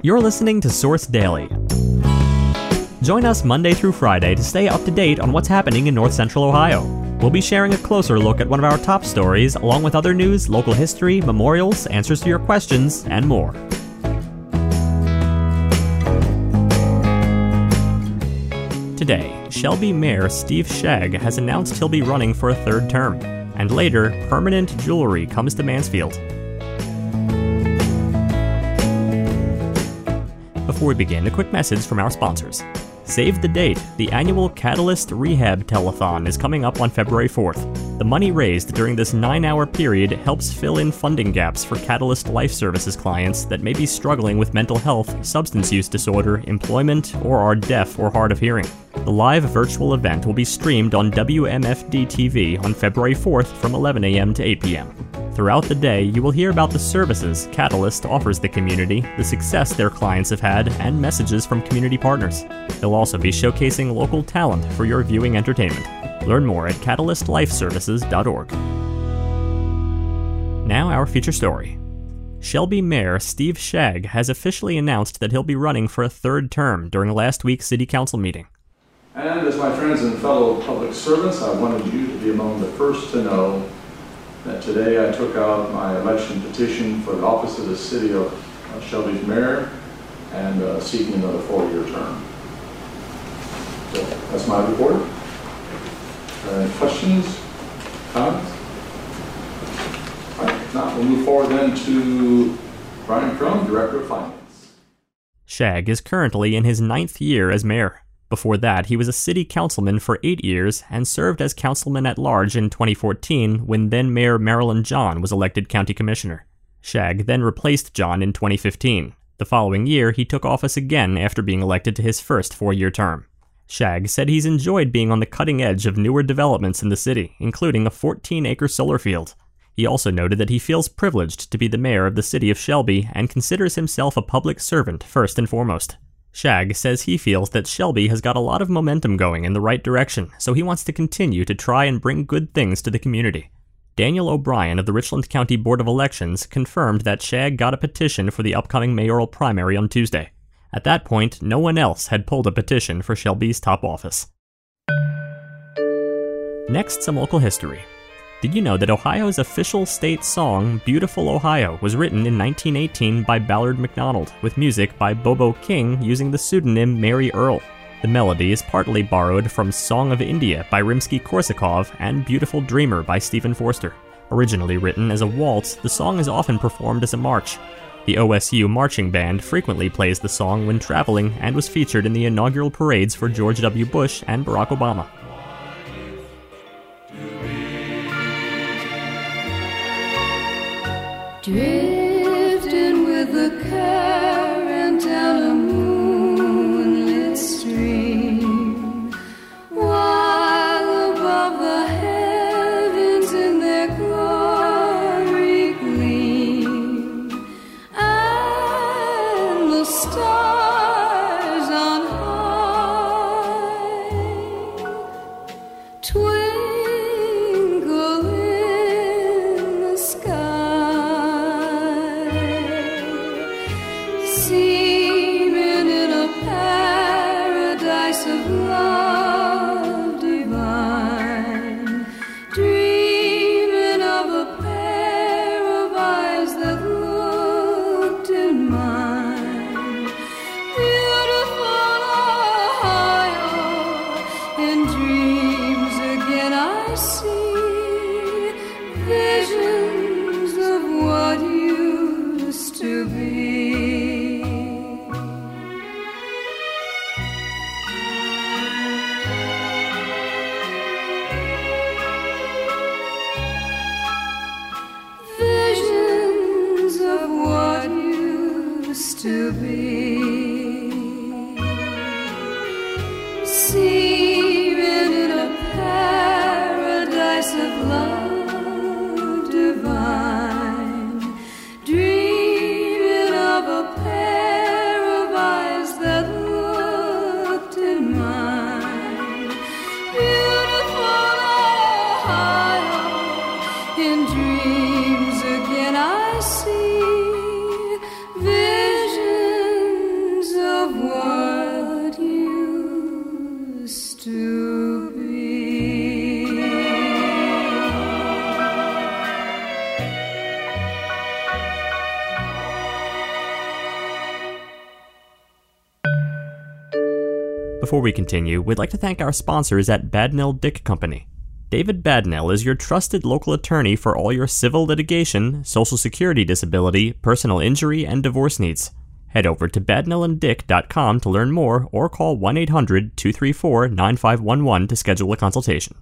You're listening to Source Daily. Join us Monday through Friday to stay up to date on what's happening in North Central Ohio. We'll be sharing a closer look at one of our top stories, along with other news, local history, memorials, answers to your questions, and more. Today, Shelby Mayor Steve Schag has announced he'll be running for a third term, and later, permanent jewelry comes to Mansfield. Before we begin, a quick message from our sponsors. Save the date. The annual Catalyst Rehab Telethon is coming up on February 4th. The money raised during this nine hour period helps fill in funding gaps for Catalyst Life Services clients that may be struggling with mental health, substance use disorder, employment, or are deaf or hard of hearing. The live virtual event will be streamed on WMFD TV on February 4th from 11 a.m. to 8 p.m. Throughout the day, you will hear about the services Catalyst offers the community, the success their clients have had, and messages from community partners. They'll also be showcasing local talent for your viewing entertainment. Learn more at catalystlifeservices.org. Now, our feature story. Shelby Mayor Steve Schag has officially announced that he'll be running for a third term during last week's City Council meeting. And as my friends and fellow public servants, I wanted you to be among the first to know that today I took out my election petition for the office of the city of uh, Shelby's mayor and uh, seeking another four-year term. So that's my report. Uh, questions, comments? All right, not, we'll move forward then to Brian Crum, Director of Finance. Schag is currently in his ninth year as mayor. Before that, he was a city councilman for eight years and served as councilman at large in 2014 when then Mayor Marilyn John was elected county commissioner. Schag then replaced John in 2015. The following year, he took office again after being elected to his first four year term. Schag said he's enjoyed being on the cutting edge of newer developments in the city, including a 14 acre solar field. He also noted that he feels privileged to be the mayor of the city of Shelby and considers himself a public servant first and foremost. Schag says he feels that Shelby has got a lot of momentum going in the right direction, so he wants to continue to try and bring good things to the community. Daniel O'Brien of the Richland County Board of Elections confirmed that Schag got a petition for the upcoming mayoral primary on Tuesday. At that point, no one else had pulled a petition for Shelby's top office. Next, some local history. Did you know that Ohio's official state song, Beautiful Ohio, was written in 1918 by Ballard MacDonald, with music by Bobo King using the pseudonym Mary Earl? The melody is partly borrowed from Song of India by Rimsky Korsakov and Beautiful Dreamer by Stephen Foster. Originally written as a waltz, the song is often performed as a march. The OSU marching band frequently plays the song when traveling and was featured in the inaugural parades for George W. Bush and Barack Obama. Drifting twinkle Seeming Before we continue, we'd like to thank our sponsors at Badnell Dick Company. David Badnell is your trusted local attorney for all your civil litigation, social security disability, personal injury, and divorce needs. Head over to badnellanddick.com to learn more or call 1 800 234 9511 to schedule a consultation.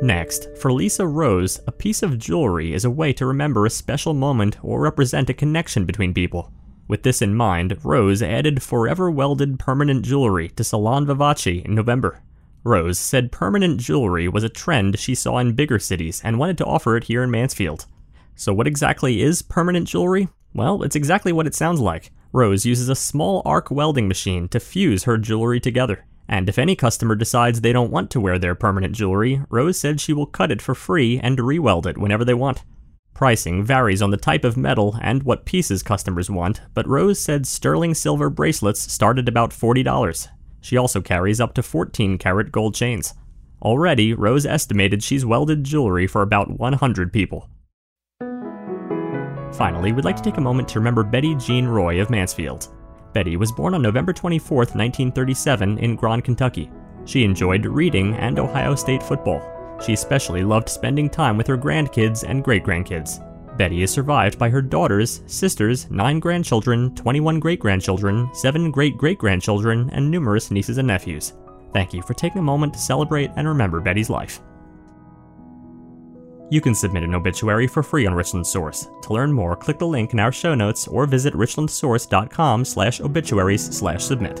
Next, for Lisa Rose, a piece of jewelry is a way to remember a special moment or represent a connection between people. With this in mind, Rose added forever welded permanent jewelry to Salon Vivace in November. Rose said permanent jewelry was a trend she saw in bigger cities and wanted to offer it here in Mansfield. So, what exactly is permanent jewelry? Well, it's exactly what it sounds like. Rose uses a small arc welding machine to fuse her jewelry together. And if any customer decides they don't want to wear their permanent jewelry, Rose said she will cut it for free and re-weld it whenever they want. Pricing varies on the type of metal and what pieces customers want, but Rose said sterling silver bracelets start at about $40. She also carries up to 14 karat gold chains. Already, Rose estimated she's welded jewelry for about 100 people. Finally, we'd like to take a moment to remember Betty Jean Roy of Mansfield. Betty was born on November 24, 1937, in Grand, Kentucky. She enjoyed reading and Ohio State football. She especially loved spending time with her grandkids and great grandkids. Betty is survived by her daughters, sisters, nine grandchildren, 21 great grandchildren, seven great great grandchildren, and numerous nieces and nephews. Thank you for taking a moment to celebrate and remember Betty's life. You can submit an obituary for free on Richland Source. To learn more, click the link in our show notes or visit richlandsource.com slash obituaries slash submit.